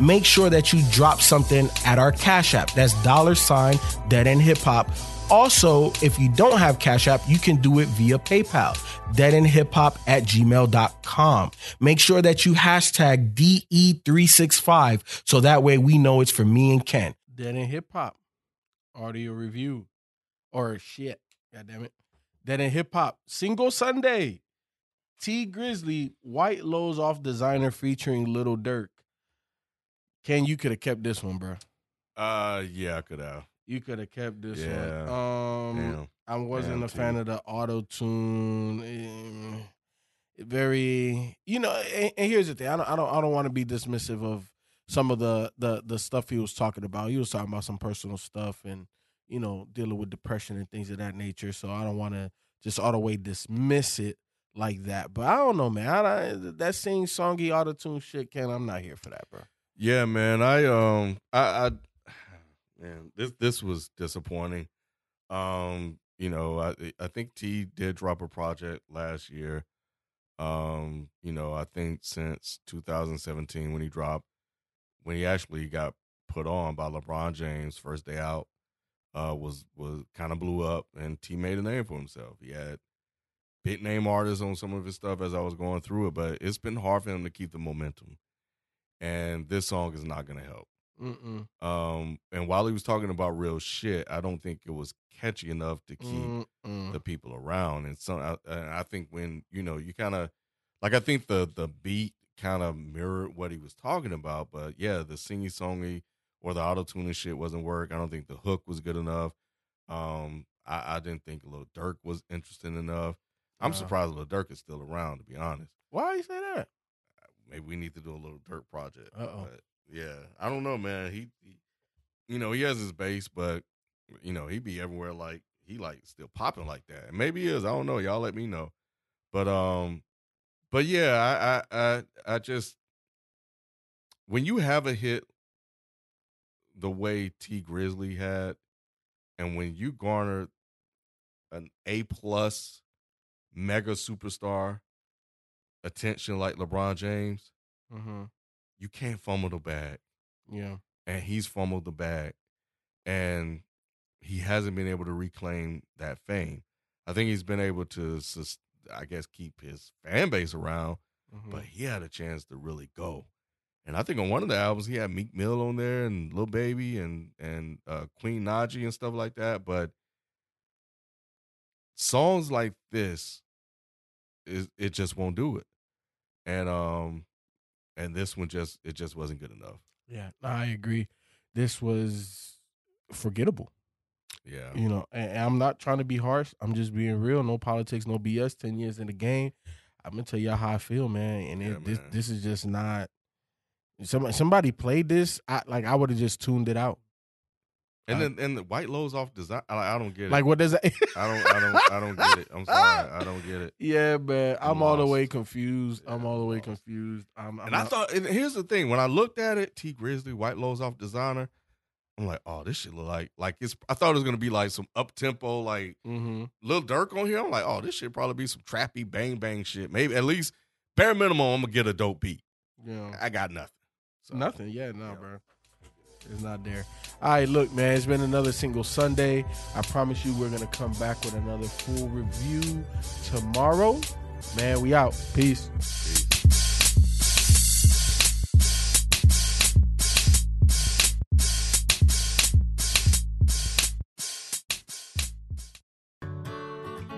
make sure that you drop something at our Cash App. That's dollar sign Dead End Hip Hop. Also, if you don't have Cash App, you can do it via PayPal, deadendhiphop at gmail.com. Make sure that you hashtag DE365 so that way we know it's for me and Ken. Dead End Hip Hop audio review or shit. God damn it. Dead End Hip Hop single Sunday. Tee Grizzley White Lows off designer featuring Little Durk. Ken, you could have kept this one, bro. Uh, yeah, I could have. You could have kept this Yeah. one. Um, Damn. I wasn't Damn, a fan of the auto tune. Very, you know. And, and here's the thing: I don't, I don't, I don't want to be dismissive of some of the the the stuff he was talking about. He was talking about some personal stuff and you know dealing with depression and things of that nature. So I don't want to just all the way dismiss it like that. But I don't know, man. I, don't- that sing songy auto tune shit, Ken. I'm not here for that, bro. Yeah, man. I um, I, I, man, this this was disappointing. Um, you know, I I think T did drop a project last year. Um, you know, I think since 2017 when he dropped, when he actually got put on by LeBron James first day out, uh, was was kind of blew up, and T made a name for himself. He had big name artists on some of his stuff as I was going through it, but it's been hard for him to keep the momentum. And this song is not going to help. Mm-mm. Um, and while he was talking about real shit, I don't think it was catchy enough to keep Mm-mm. the people around. And so I, and I think when you know you kind of like I think the the beat kind of mirrored what he was talking about, but yeah, the singy songy or the auto tuning shit wasn't work. I don't think the hook was good enough. Um, I, I didn't think Lil Durk was interesting enough. I'm Uh. surprised Lil Durk is still around, to be honest. Why do you say that? Maybe we need to do a Lil Durk project. But, yeah, I don't know, man. He, he, you know, he has his base, but you know, he be everywhere like he like still popping like that. And maybe he is. I don't know. Y'all let me know. But um, but yeah, I I I, I just when you have a hit the way Tee Grizzley had, and when you garner an A plus mega superstar attention like LeBron James, Mm-hmm. you can't fumble the bag. Yeah. and he's fumbled the bag and he hasn't been able to reclaim that fame. I think he's been able to I guess keep his fan base around, Mhm. but he had a chance to really go. And I think on one of the albums he had Meek Mill on there and Lil Baby and and uh, Queen Naija and stuff like that, but songs like this is it just won't do it. And um and this one just it just wasn't good enough. Yeah, I agree. This was forgettable. Yeah. You know, and, I'm not trying to be harsh. I'm just being real. No politics, no BS. Ten years in the game. I'm gonna tell y'all how I feel, man. And Yeah, it, this man. this is just not. Somebody somebody played this. I like I would have just tuned it out. And I- then and the white lows off design. I, I don't get it. Like what does that? I don't. I don't. I don't get it. I'm sorry. I don't get it. yeah, man. I'm, I'm all the way confused. Yeah, I'm all the way confused. I'm, I'm And I thought. And here's the thing. When I looked at it, Tee Grizzley white lows off designer. I'm like, oh, this shit look like like it's. I thought it was gonna be like some up tempo, like Mhm. Lil Durk on here. I'm like, oh, this shit probably be some trappy bang bang shit. Maybe at least bare minimum, I'm gonna get a dope beat. Yeah. I got nothing. So, Nothing. Yeah, no, yeah. bro. It's not there. All right, look, man. It's been another single Sunday. I promise you, we're gonna come back with another full review tomorrow. Man, we out. Peace.